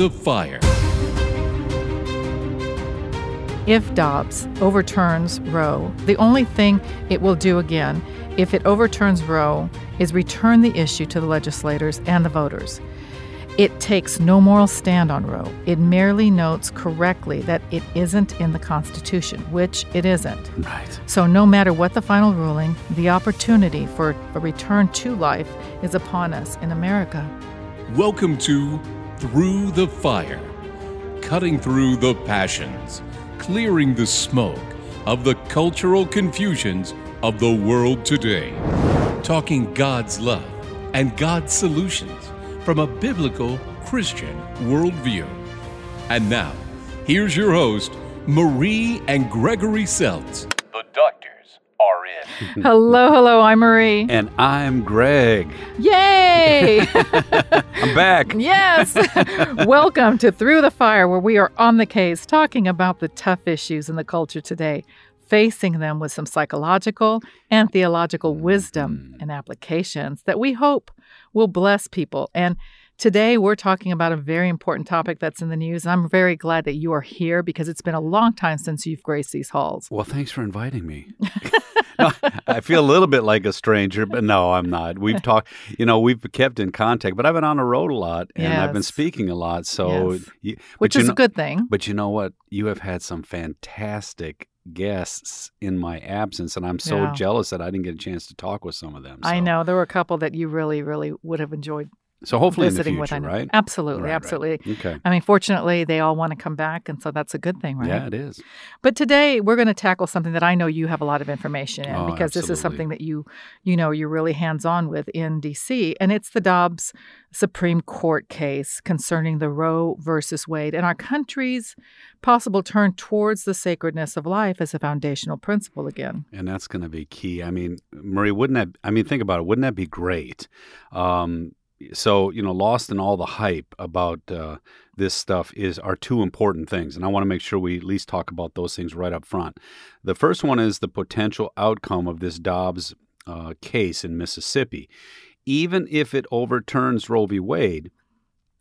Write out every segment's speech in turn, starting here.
the Fire. If Dobbs overturns Roe, the only thing it will do again, if it overturns Roe, is return the issue to the legislators and the voters. It takes no moral stand on Roe. It merely notes correctly that it isn't in the Constitution, which it isn't. Right. So, no matter what the final ruling, the opportunity for a return to life is upon us in America. Welcome to Through the Fire, cutting through the passions, clearing the smoke of the cultural confusions of the world today, talking God's love and God's solutions from a biblical Christian worldview. And now, here's your host, Marie and Gregory Seltz. hello, hello, I'm Marie. And I'm Greg. Yay! I'm back. yes! Welcome to Through the Fire, where we are on the case talking about the tough issues in the culture today, facing them with some psychological and theological wisdom mm. and applications that we hope will bless people. And today we're talking about a very important topic that's in the news. I'm very glad that you are here because it's been a long time since you've graced these halls. Well, thanks for inviting me. I feel a little bit like a stranger, but no, I'm not. We've talked, you know, we've kept in contact, but I've been on the road a lot and I've been speaking a lot. So, Yes. you, Which is know, a good thing. But you know what? You have had some fantastic guests in my absence, and I'm so Yeah. jealous that I didn't get a chance to talk with some of them. I know there were a couple that you really, really would have enjoyed So hopefully in the visiting future, with. Know. right? Absolutely, Right, right. absolutely. Okay. I mean, fortunately, they all want to come back, and so that's a good thing, right? Yeah, it is. But today we're going to tackle something that I know you have a lot of information in Oh, because this is something that you, you know, you're really hands-on with in D.C. and it's the Dobbs Supreme Court case concerning the Roe versus Wade and our country's possible turn towards the sacredness of life as a foundational principle again. And that's going to be key. I mean, Marie, wouldn't that? I mean, think about it. Wouldn't that be great? Um, so you know, lost in all the hype about uh, this stuff is are two important things, and I want to make sure we at least talk about those things right up front. The first one is the potential outcome of this Dobbs uh, case in Mississippi. Even if it overturns Roe v. Wade,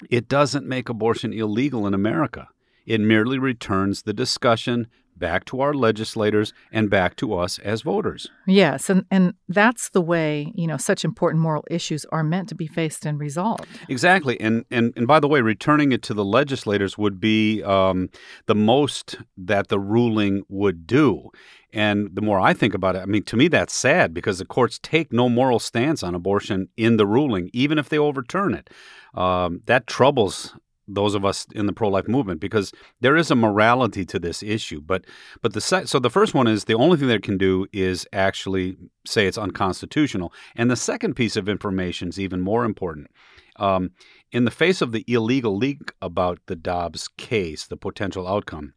it doesn't make abortion illegal in America. It merely returns the discussion back to our legislators and back to us as voters. Yes, and and that's the way, you know, such important moral issues are meant to be faced and resolved. Exactly, and and and by the way, returning it to the legislators would be um, the most that the ruling would do. And the more I think about it, I mean, to me, that's sad because the courts take no moral stance on abortion in the ruling, even if they overturn it. Um, that troubles those of us in the pro-life movement because there is a morality to this issue. But but the se- so the first one is the only thing that can do is actually say it's unconstitutional, and the second piece of information is even more important. Um, in the face of the illegal leak about the Dobbs case, the potential outcome,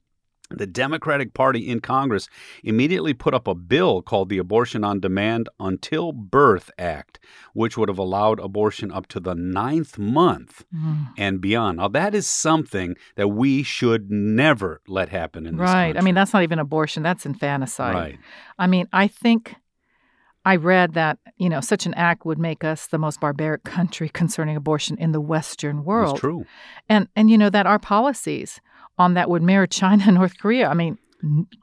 the Democratic Party in Congress immediately put up a bill called the Abortion on Demand Until Birth Act, which would have allowed abortion up to the ninth month mm. and beyond. Now, that is something that we should never let happen in this Right. I mean, that's not even abortion, that's infanticide. Right. I mean, I think I read that, you know, such an act would make us the most barbaric country concerning abortion in the Western world. It's true. And and you know that our policies on that would mirror China and North Korea. I mean,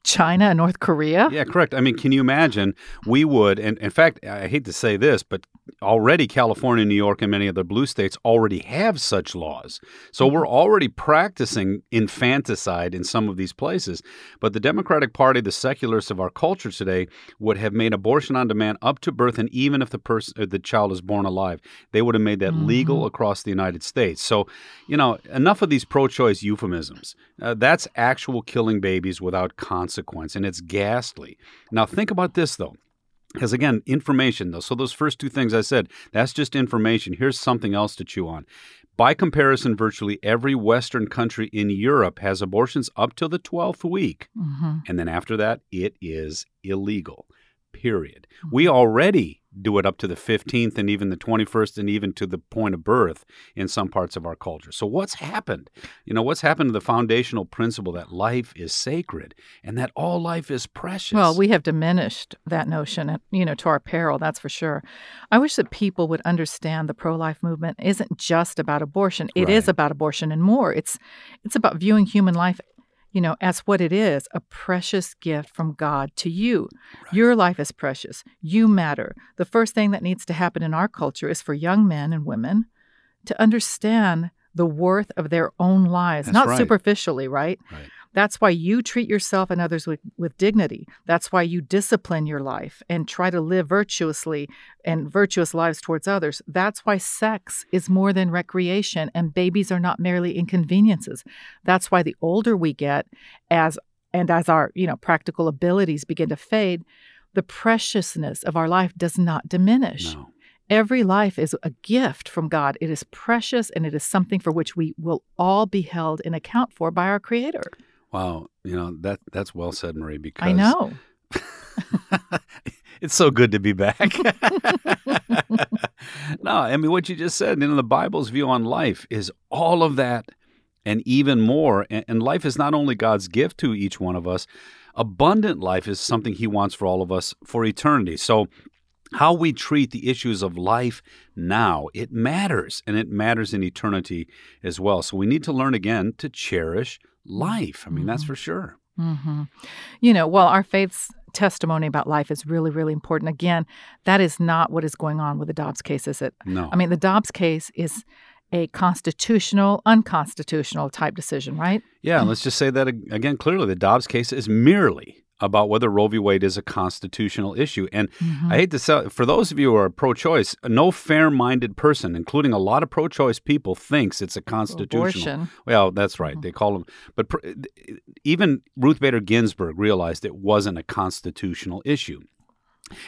China and North Korea? Yeah, correct. I mean, can you imagine? We would, and in fact, I hate to say this, but already California, New York, and many other blue states already have such laws. So we're already practicing infanticide in some of these places. But the Democratic Party, the secularists of our culture today, would have made abortion on demand up to birth, and even if the person, uh, the child is born alive, they would have made that legal across the United States. So, you know, enough of these pro-choice euphemisms. Uh, that's actual killing babies without consequence, and it's ghastly. Now, think about this though. Because again, information though. So those first two things I said, that's just information. Here's something else to chew on. By comparison, virtually every Western country in Europe has abortions up till the 12th week. Mhm. And then after that, it is illegal. Period. We already do it up to the 15th and even the 21st and even to the point of birth in some parts of our culture. So, what's happened? You know, what's happened to the foundational principle that life is sacred and that all life is precious? Well, we have diminished that notion, uh, you know, to our peril, that's for sure. I wish that people would understand the pro-life movement isn't just about abortion. It is Right. about abortion and more. It's it's about viewing human life you know, as what it is a precious gift from God to you. Your life is precious. You matter. The first thing that needs to happen in our culture is for young men and women to understand the worth of their own lives, That's not right. superficially, right? Right. That's why you treat yourself and others with, with dignity. That's why you discipline your life and try to live virtuously and virtuous lives towards others. That's why sex is more than recreation and babies are not merely inconveniences. That's why the older we get as and as our, you know, practical abilities begin to fade, the preciousness of our life does not diminish. No. Every life is a gift from God. It is precious and it is something for which we will all be held in account for by our Creator. Wow, you know that that's well said, Marie. Because I know. it's so good to be back. no, I mean what you just said. You know, the Bible's view on life is all of that and even more. And, and life is not only God's gift to each one of us. Abundant life is something He wants for all of us for eternity. So. How we treat the issues of life now, it matters, and it matters in eternity as well. So we need to learn again to cherish life. I mean, that's for sure. hmm You know, while our faith's testimony about life is really, really important, again, that is not what is going on with the Dobbs case, is it? No. I mean, the Dobbs case is a constitutional, unconstitutional type decision, right? Yeah, let's just say that again clearly. The Dobbs case is merely about whether Roe v. Wade is a constitutional issue. And Mm-hmm. I hate to say, for those of you who are pro choice, no fair minded person, including a lot of pro choice people, thinks it's a constitutional. Abortion. Mm-hmm. Well, that's right. They call them. But pr- even Ruth Bader Ginsburg realized it wasn't a constitutional issue.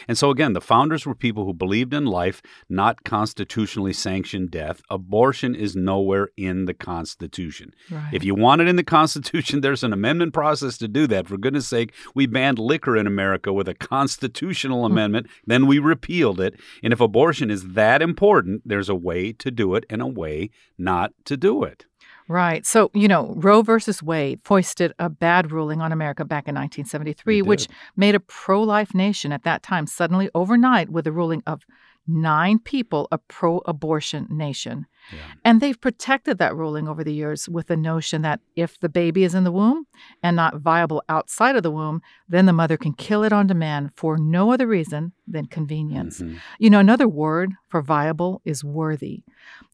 And so, again, the founders were people who believed in life, not constitutionally sanctioned death. Abortion is nowhere in the Constitution. Right. If you want it in the Constitution, there's an amendment process to do that. For goodness sake, we banned liquor in America with a constitutional hmm. amendment, then we repealed it. And if abortion is that important, there's a way to do it and a way not to do it. Right. So, you know, Roe versus Wade foisted a bad ruling on America back in 1973, which made a pro life nation at that time suddenly overnight with a ruling of nine people a pro abortion nation. Yeah. And they've protected that ruling over the years with the notion that if the baby is in the womb and not viable outside of the womb, then the mother can kill it on demand for no other reason than convenience. Mhm. You know, another word for viable is worthy.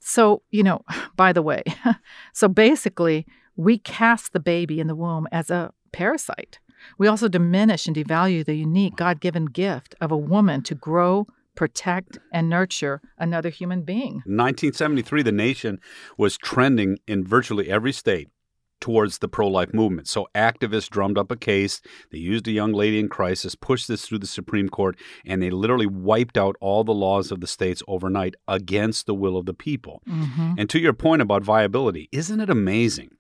So, you know, by the way, so basically, we cast the baby in the womb as a parasite. We also diminish and devalue the unique God given gift of a woman to grow, protect, and nurture another human being. In 1973, the nation was trending in virtually every state towards the pro life movement. So activists drummed up a case. They used a young lady in crisis, pushed this through the Supreme Court, and they literally wiped out all the laws of the states overnight against the will of the people. Mm-hmm. And to your point about viability, isn't it amazing?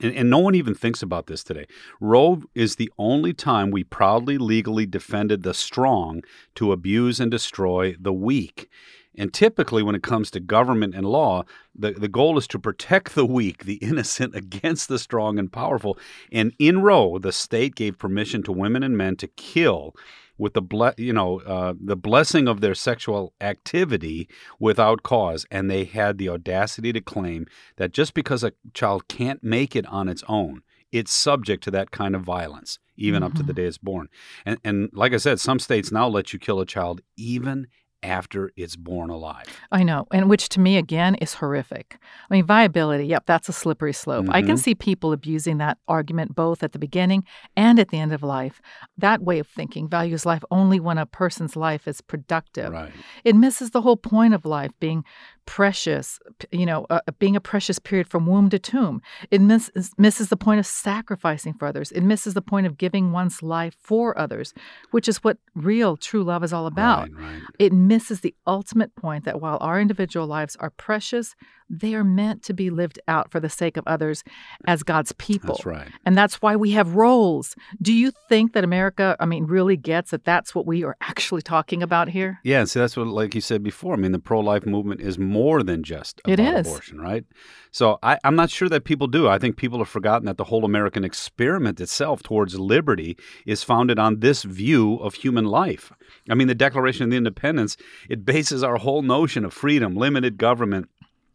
And, and no one even thinks about this today. Roe is the only time we proudly legally defended the strong to abuse and destroy the weak. And typically, when it comes to government and law, the, the goal is to protect the weak, the innocent, against the strong and powerful. And in Roe, the state gave permission to women and men to kill with the ble- you know uh, the blessing of their sexual activity without cause, and they had the audacity to claim that just because a child can't make it on its own, it's subject to that kind of violence, even up to the day it's born. And, and like I said, some states now let you kill a child even after it's born alive. I know, and which to me again is horrific. I mean, viability, yep, that's a slippery slope. I can Mhm. see people abusing that argument both at the beginning and at the end of life. That way of thinking values life only when a person's life is productive. Right. It misses the whole point of life being precious, you know, uh, being a precious period from womb to tomb. It misses, misses the point of sacrificing for others. It misses the point of giving one's life for others, which is what real, true love is all about. Right, right. It misses the ultimate point that while our individual lives are precious, they are meant to be lived out for the sake of others as God's people. That's right. And that's why we have roles. Do you think that America, I mean, really gets that that's what we are actually talking about here? Yeah, see, that's what, like you said before. I mean, the pro-life movement is more than just It about is. abortion, right? So I, I'm not sure that people do. I think people have forgotten that the whole American experiment itself towards liberty is founded on this view of human life. I mean, the Declaration of Independence it bases our whole notion of freedom, limited government,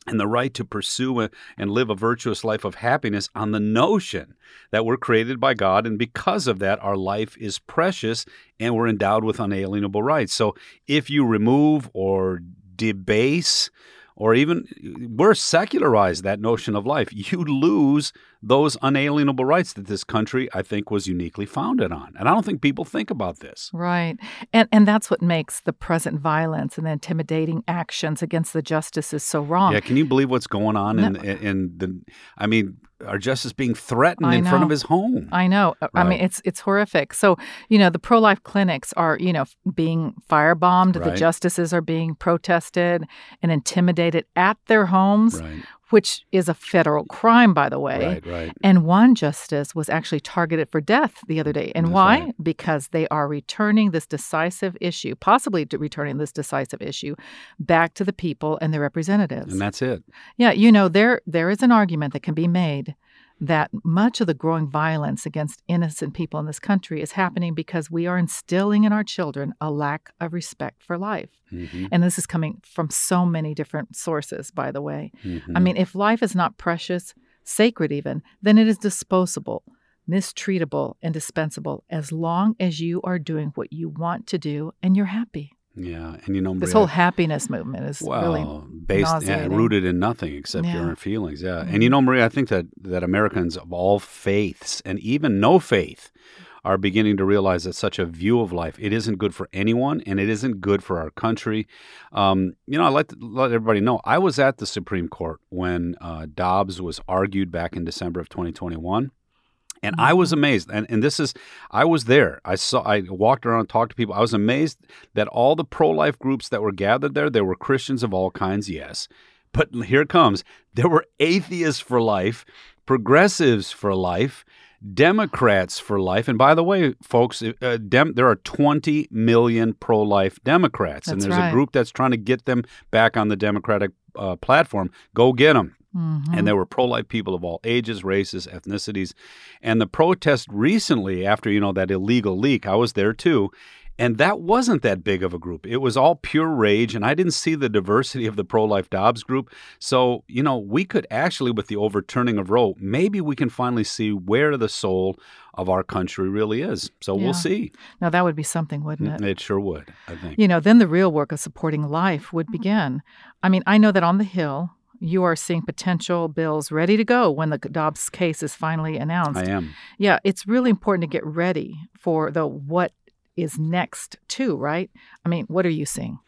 and the right to pursue a, and live a virtuous life of happiness on the notion that we're created by God, and because of that, our life is precious and we're endowed with unalienable rights. So if you remove or debase or even worse, secularize that notion of life, you lose those unalienable rights that this country, I think, was uniquely founded on. And I don't think people think about this. Right. And and that's what makes the present violence and the intimidating actions against the justices so wrong. Yeah, can you believe what's going on in, in the? I mean, our justice being threatened I in front of his home. I know. Uh, I mean, it's it's horrific. So, you know, the pro life clinics are, you know, being firebombed. The justices are being protested and intimidated at their homes, Right, which is a federal crime, by the way. right, right. And one justice was actually targeted for death the other day. And That's why? right. Because they are returning this decisive issue, possibly returning this decisive issue back to the people and their representatives. And that's it. Yeah, you know, there there is an argument that can be made that much of the growing violence against innocent people in this country is happening because we are instilling in our children a lack of respect for life. Mhm, And this is coming from so many different sources, by the way. mhm. I mean, if life is not precious, sacred even, then it is disposable, mistreatable, and dispensable as long as you are doing what you want to do and you're happy. Yeah, and you know, This whole happiness movement is really based nauseating. rooted in nothing except Yeah. your own feelings. Yeah, Mhm. and you know, Maria, I think that that Americans of all faiths and even no faith are beginning to realize that such a view of life it isn't good for anyone and it isn't good for our country. Um, you know, I like to let everybody know I was at the Supreme Court when uh, Dobbs was argued back in December of 2021. And I was amazed, and, and this is, I was there. I saw, I walked around, and talked to people. I was amazed that all the pro-life groups that were gathered there, there were Christians of all kinds, yes, but here it comes. There were atheists for life, progressives for life, Democrats for life. And by the way, folks, uh, dem- there are 20 million pro-life Democrats, and there's right. a group that's trying to get them back on the Democratic uh, platform. Go get them Mhm. and there were pro-life people of all ages, races, ethnicities, and the protest recently after you know that illegal leak, I was there too, and that wasn't that big of a group. It was all pure rage, and I didn't see the diversity of the pro-life Dobbs group. So you know, we could actually, with the overturning of Roe, maybe we can finally see where the soul of our country really is. So Yeah. we'll see. Now that would be something, wouldn't it? It sure would, I think. You know, then the real work of supporting life would begin. I mean, I know that on the Hill, you are seeing potential bills ready to go when the Dobbs case is finally announced. I am. Yeah, it's really important to get ready for the what is next too, right? I mean, what are you seeing?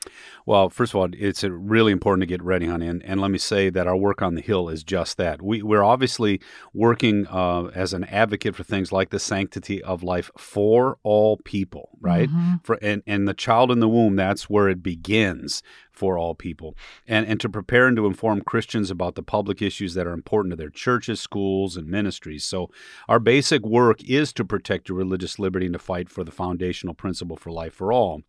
Well, first of all, it's really important to get ready, honey. And, and let me say that our work on the Hill is just that. We, we're obviously working uh, as an advocate for things like the sanctity of life for all people, right? Mhm. For and, and the child in the womb, that's where it begins for all people. And, and to prepare and to inform Christians about the public issues that are important to their churches, schools, and ministries. So our basic work is to protect your religious liberty and to fight for the foundational principle for life for all.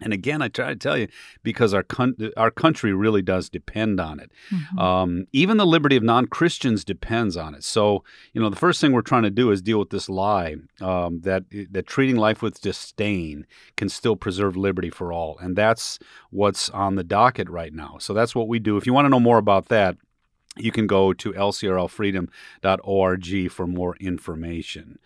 And again, I try to tell you because our con- our country really does depend on it. Mhm. Um, even the liberty of non Christians depends on it. So, you know, the first thing we're trying to do is deal with this lie um, that that treating life with disdain can still preserve liberty for all, and that's what's on the docket right now. So that's what we do. If you want to know more about that. You can go to lcrlfreedom.org for more information.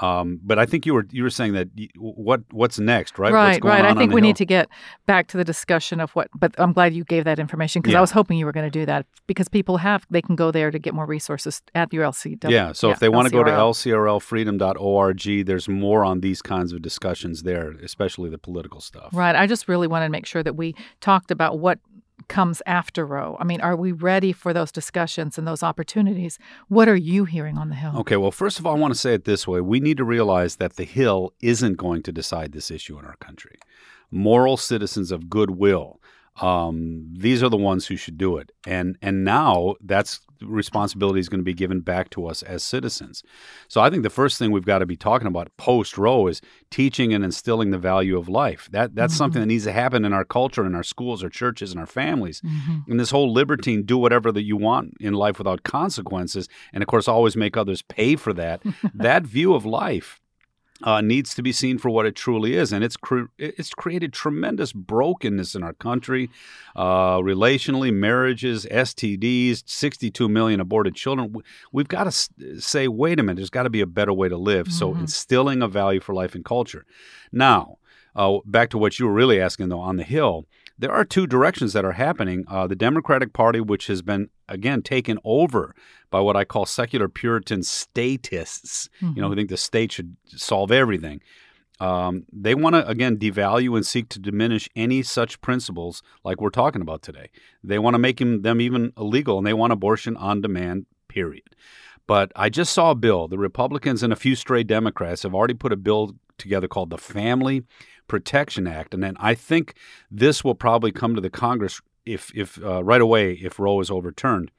Um, but I think you were you were saying that what what's next, right? What's Right, right. I think we Hill? need to get back to the discussion of what, but I'm glad you gave that information because Yeah. I was hoping you were going to do that because people have, they can go there to get more resources at your LCW. Yeah, so if they want to go to LCRL. lcrlfreedom.org, there's more on these kinds of discussions there, especially the political stuff. Right. I just really wanted to make sure that we talked about what comes after Roe. I mean, are we ready for those discussions and those opportunities? What are you hearing on the Hill? Okay, well, first of all, I want to say it this way. We need to realize that the Hill isn't going to decide this issue in our country. Moral citizens of goodwill um, these are the ones who should do it. And and now that's responsibility is going to be given back to us as citizens. So I think the first thing we've got to be talking about post Roe is teaching and instilling the value of life. That that's mm-hmm. something that needs to happen in our culture, in our schools, our churches, and our families. Mm-hmm. And this whole libertine do whatever that you want in life without consequences, and of course always make others pay for that. that view of life uh, needs to be seen for what it truly is, and it's cre- it's created tremendous brokenness in our country, uh, relationally, marriages, STDs, 62 million aborted children. We've got to s- say, wait a minute, there's got to be a better way to live. Mm-hmm. So instilling a value for life and culture. Now, uh, back to what you were really asking though on the Hill there are two directions that are happening. Uh, the Democratic Party, which has been again taken over by what I call secular Puritan statists, mm-hmm. you know, who mm-hmm. think the state should solve everything. Um, they want to again devalue and seek to diminish any such principles like we're talking about today. They want to make them, them even illegal, and they want abortion on demand. Period. But I just saw a bill. The Republicans and a few stray Democrats have already put a bill together called the Family Protection Act, and then I think this will probably come to the Congress if, if uh, right away if Roe is overturned,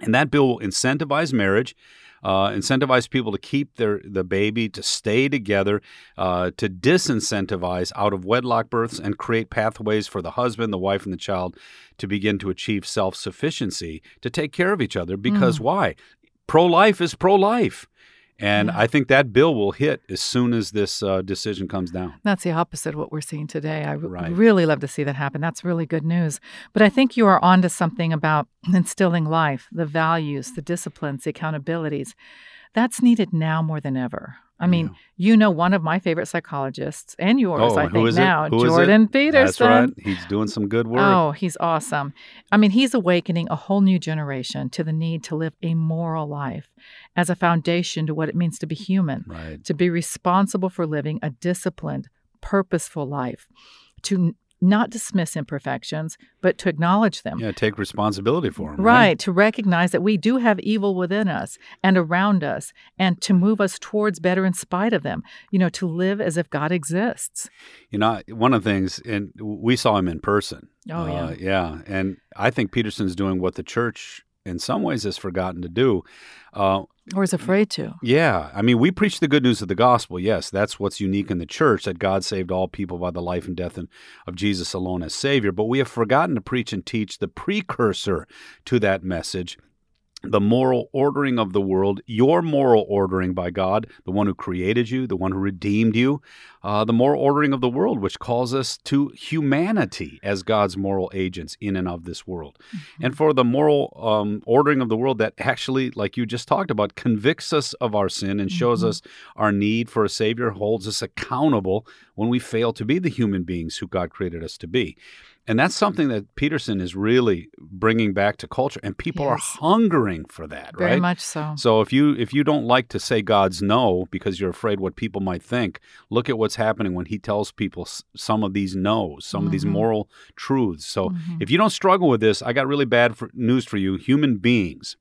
and that bill will incentivize marriage. Uh, incentivize people to keep their the baby, to stay together, uh, to disincentivize out of wedlock births, and create pathways for the husband, the wife, and the child to begin to achieve self sufficiency, to take care of each other. Because mm. why? Pro life is pro life. And yeah. I think that bill will hit as soon as this uh, decision comes down. That's the opposite of what we're seeing today. I right. really love to see that happen. That's really good news. But I think you are onto something about instilling life, the values, the disciplines, the accountabilities. That's needed now more than ever. I mean, yeah. you know, one of my favorite psychologists and yours, oh, I think now, Jordan Peterson. That's right. He's doing some good work. Oh, he's awesome. I mean, he's awakening a whole new generation to the need to live a moral life as a foundation to what it means to be human, right. to be responsible for living a disciplined, purposeful life, to not dismiss imperfections, but to acknowledge them. Yeah, take responsibility for them. Right, right, to recognize that we do have evil within us and around us, and to move us towards better in spite of them. You know, to live as if God exists. You know, one of the things, and we saw him in person. Oh, yeah. Uh, yeah. And I think Peterson's doing what the church in some ways has forgotten to do. Uh, or is afraid to. Yeah. I mean, we preach the good news of the gospel. Yes, that's what's unique in the church that God saved all people by the life and death of Jesus alone as Savior. But we have forgotten to preach and teach the precursor to that message the moral ordering of the world, your moral ordering by God, the one who created you, the one who redeemed you, uh, the moral ordering of the world, which calls us to humanity as God's moral agents in and of this world. Mm-hmm. And for the moral um, ordering of the world that actually, like you just talked about, convicts us of our sin and shows mm-hmm. us our need for a Savior, holds us accountable when we fail to be the human beings who God created us to be. And that's something that Peterson is really bringing back to culture, and people yes. are hungering for that, Very right? Very much so. So if you if you don't like to say God's no because you're afraid what people might think, look at what's happening when He tells people some of these no's, some mm-hmm. of these mm-hmm. moral truths. So mm-hmm. if you don't struggle with this, I got really bad for, news for you. Human beings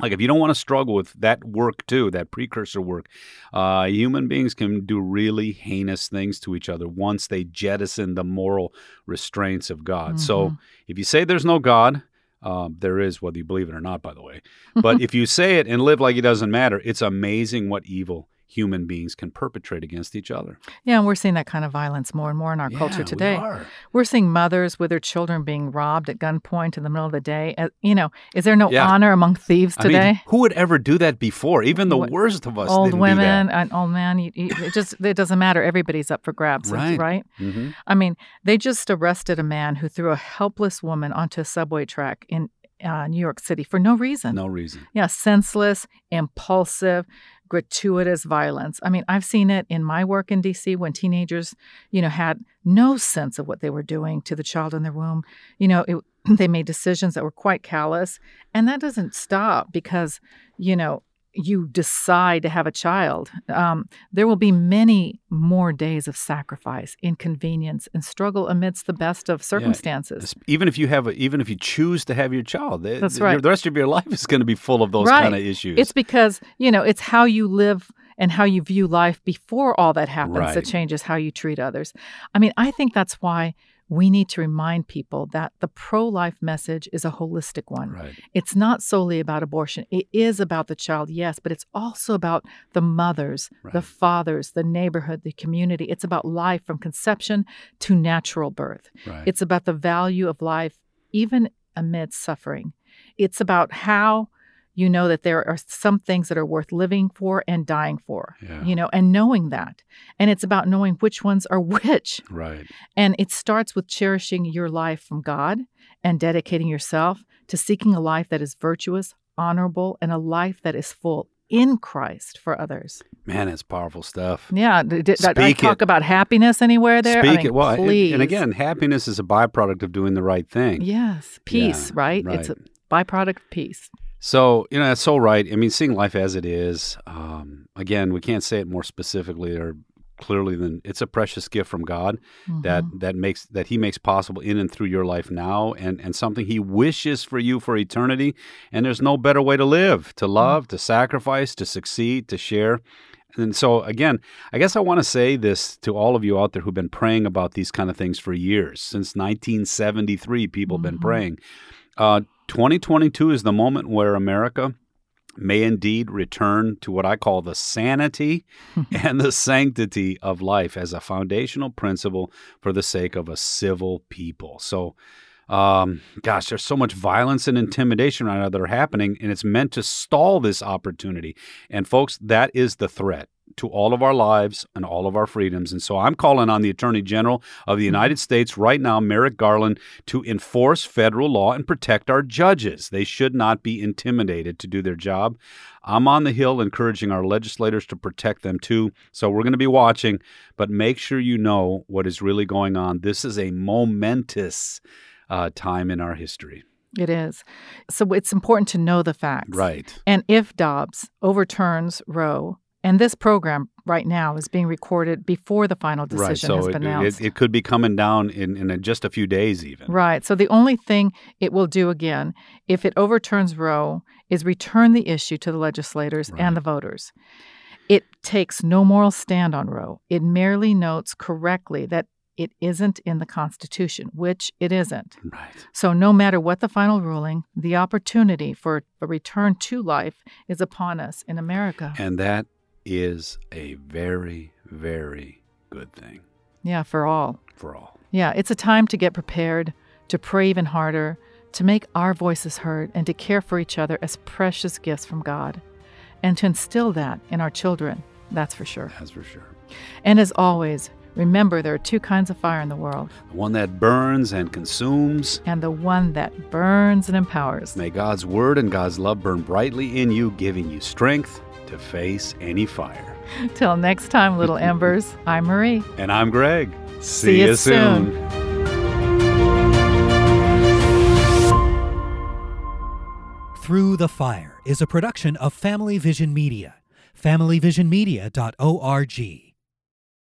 like if you don't want to struggle with that work too that precursor work uh, human beings can do really heinous things to each other once they jettison the moral restraints of god mm-hmm. so if you say there's no god um, there is whether you believe it or not by the way but if you say it and live like it doesn't matter it's amazing what evil human beings can perpetrate against each other. Yeah, and we're seeing that kind of violence more and more in our yeah, culture today. We are. We're seeing mothers with their children being robbed at gunpoint in the middle of the day. Uh, you know, is there no yeah. honor among thieves today? I mean, who would ever do that before? Even the what, worst of us. Old women, and old men. You, you, it just it doesn't matter. Everybody's up for grabs, right? right? Mm-hmm. I mean, they just arrested a man who threw a helpless woman onto a subway track in uh, New York City for no reason. No reason. Yeah, senseless, impulsive, gratuitous violence. I mean, I've seen it in my work in DC when teenagers, you know, had no sense of what they were doing to the child in their womb. You know, it, they made decisions that were quite callous, and that doesn't stop because, you know, you decide to have a child, um, there will be many more days of sacrifice, inconvenience, and struggle amidst the best of circumstances. Yeah. Even if you have, a, even if you choose to have your child, that's the, right. The rest of your life is going to be full of those right. kind of issues. It's because you know it's how you live and how you view life before all that happens right. that changes how you treat others. I mean, I think that's why we need to remind people that the pro life message is a holistic one. Right. It's not solely about abortion. It is about the child, yes, but it's also about the mothers, the fathers, the neighborhood, the community. It's about life from conception to natural birth. Right. It's about the value of life, even amid suffering. It's about how you know that there are some things that are worth living for and dying for, Yeah. you know, and knowing that. And it's about knowing which ones are which. right. And it starts with cherishing your life from God and dedicating yourself to seeking a life that is virtuous, honorable, and a life that is full in Christ for others. Man, it's powerful stuff. Yeah, d- d- did I talk it. about happiness anywhere there? I Speak mean, it well, and- please. and again, happiness is a byproduct of doing the right thing. yes, peace, Yeah, right? It's a byproduct of peace. So, you know, that's so right. I mean, seeing life as it is, um, again, we can't say it more specifically or clearly than it's a precious gift from God that Mhm. that makes that he makes possible in and through your life now and and something he wishes for you for eternity and there's no better way to live to love to sacrifice to succeed to share and so again i guess i want to say this to all of you out there who've been praying about these kind of things for years since 1973 people have been Mhm. praying uh, 2022 is the moment where america may indeed return to what I call the sanity and the sanctity of life as a foundational principle for the sake of a civil people. So, um, gosh, there's so much violence and intimidation right now that are happening, and it's meant to stall this opportunity. And, folks, that is the threat to all of our lives and all of our freedoms. And so I'm calling on the Attorney General of the United States right now, Merrick Garland, to enforce federal law and protect our judges. They should not be intimidated to do their job. I'm on the Hill encouraging our legislators to protect them too. So we're going to be watching, but make sure you know what is really going on. This is a momentous uh, time in our history. It is. So it's important to know the facts. Right. And if Dobbs overturns Roe, and this program right now is being recorded before the final decision right. So has it, been it, announced. it could be coming down in, in just a few days, even. Right. So the only thing it will do again, if it overturns Roe, is return the issue to the legislators Right. and the voters. It takes no moral stand on Roe. It merely notes correctly that it isn't in the Constitution, which it isn't. Right. So, no matter what the final ruling, the opportunity for a return to life is upon us in America. And that is a very, very good thing Yeah, for all. for all. Yeah, it's a time to get prepared, to pray even harder, to make our voices heard, and to care for each other as precious gifts from God, and to instill that in our children. That's for sure. That's for sure. And as always, remember there are two kinds of fire in the world, The one that burns and consumes. and the one that burns and empowers. May God's word and God's love burn brightly in you, giving you strength to face any fire. Till next time, little embers, I'm Marie. And I'm Greg. See you soon. Through the Fire is a production of Family Vision Media. FamilyVisionMedia.org.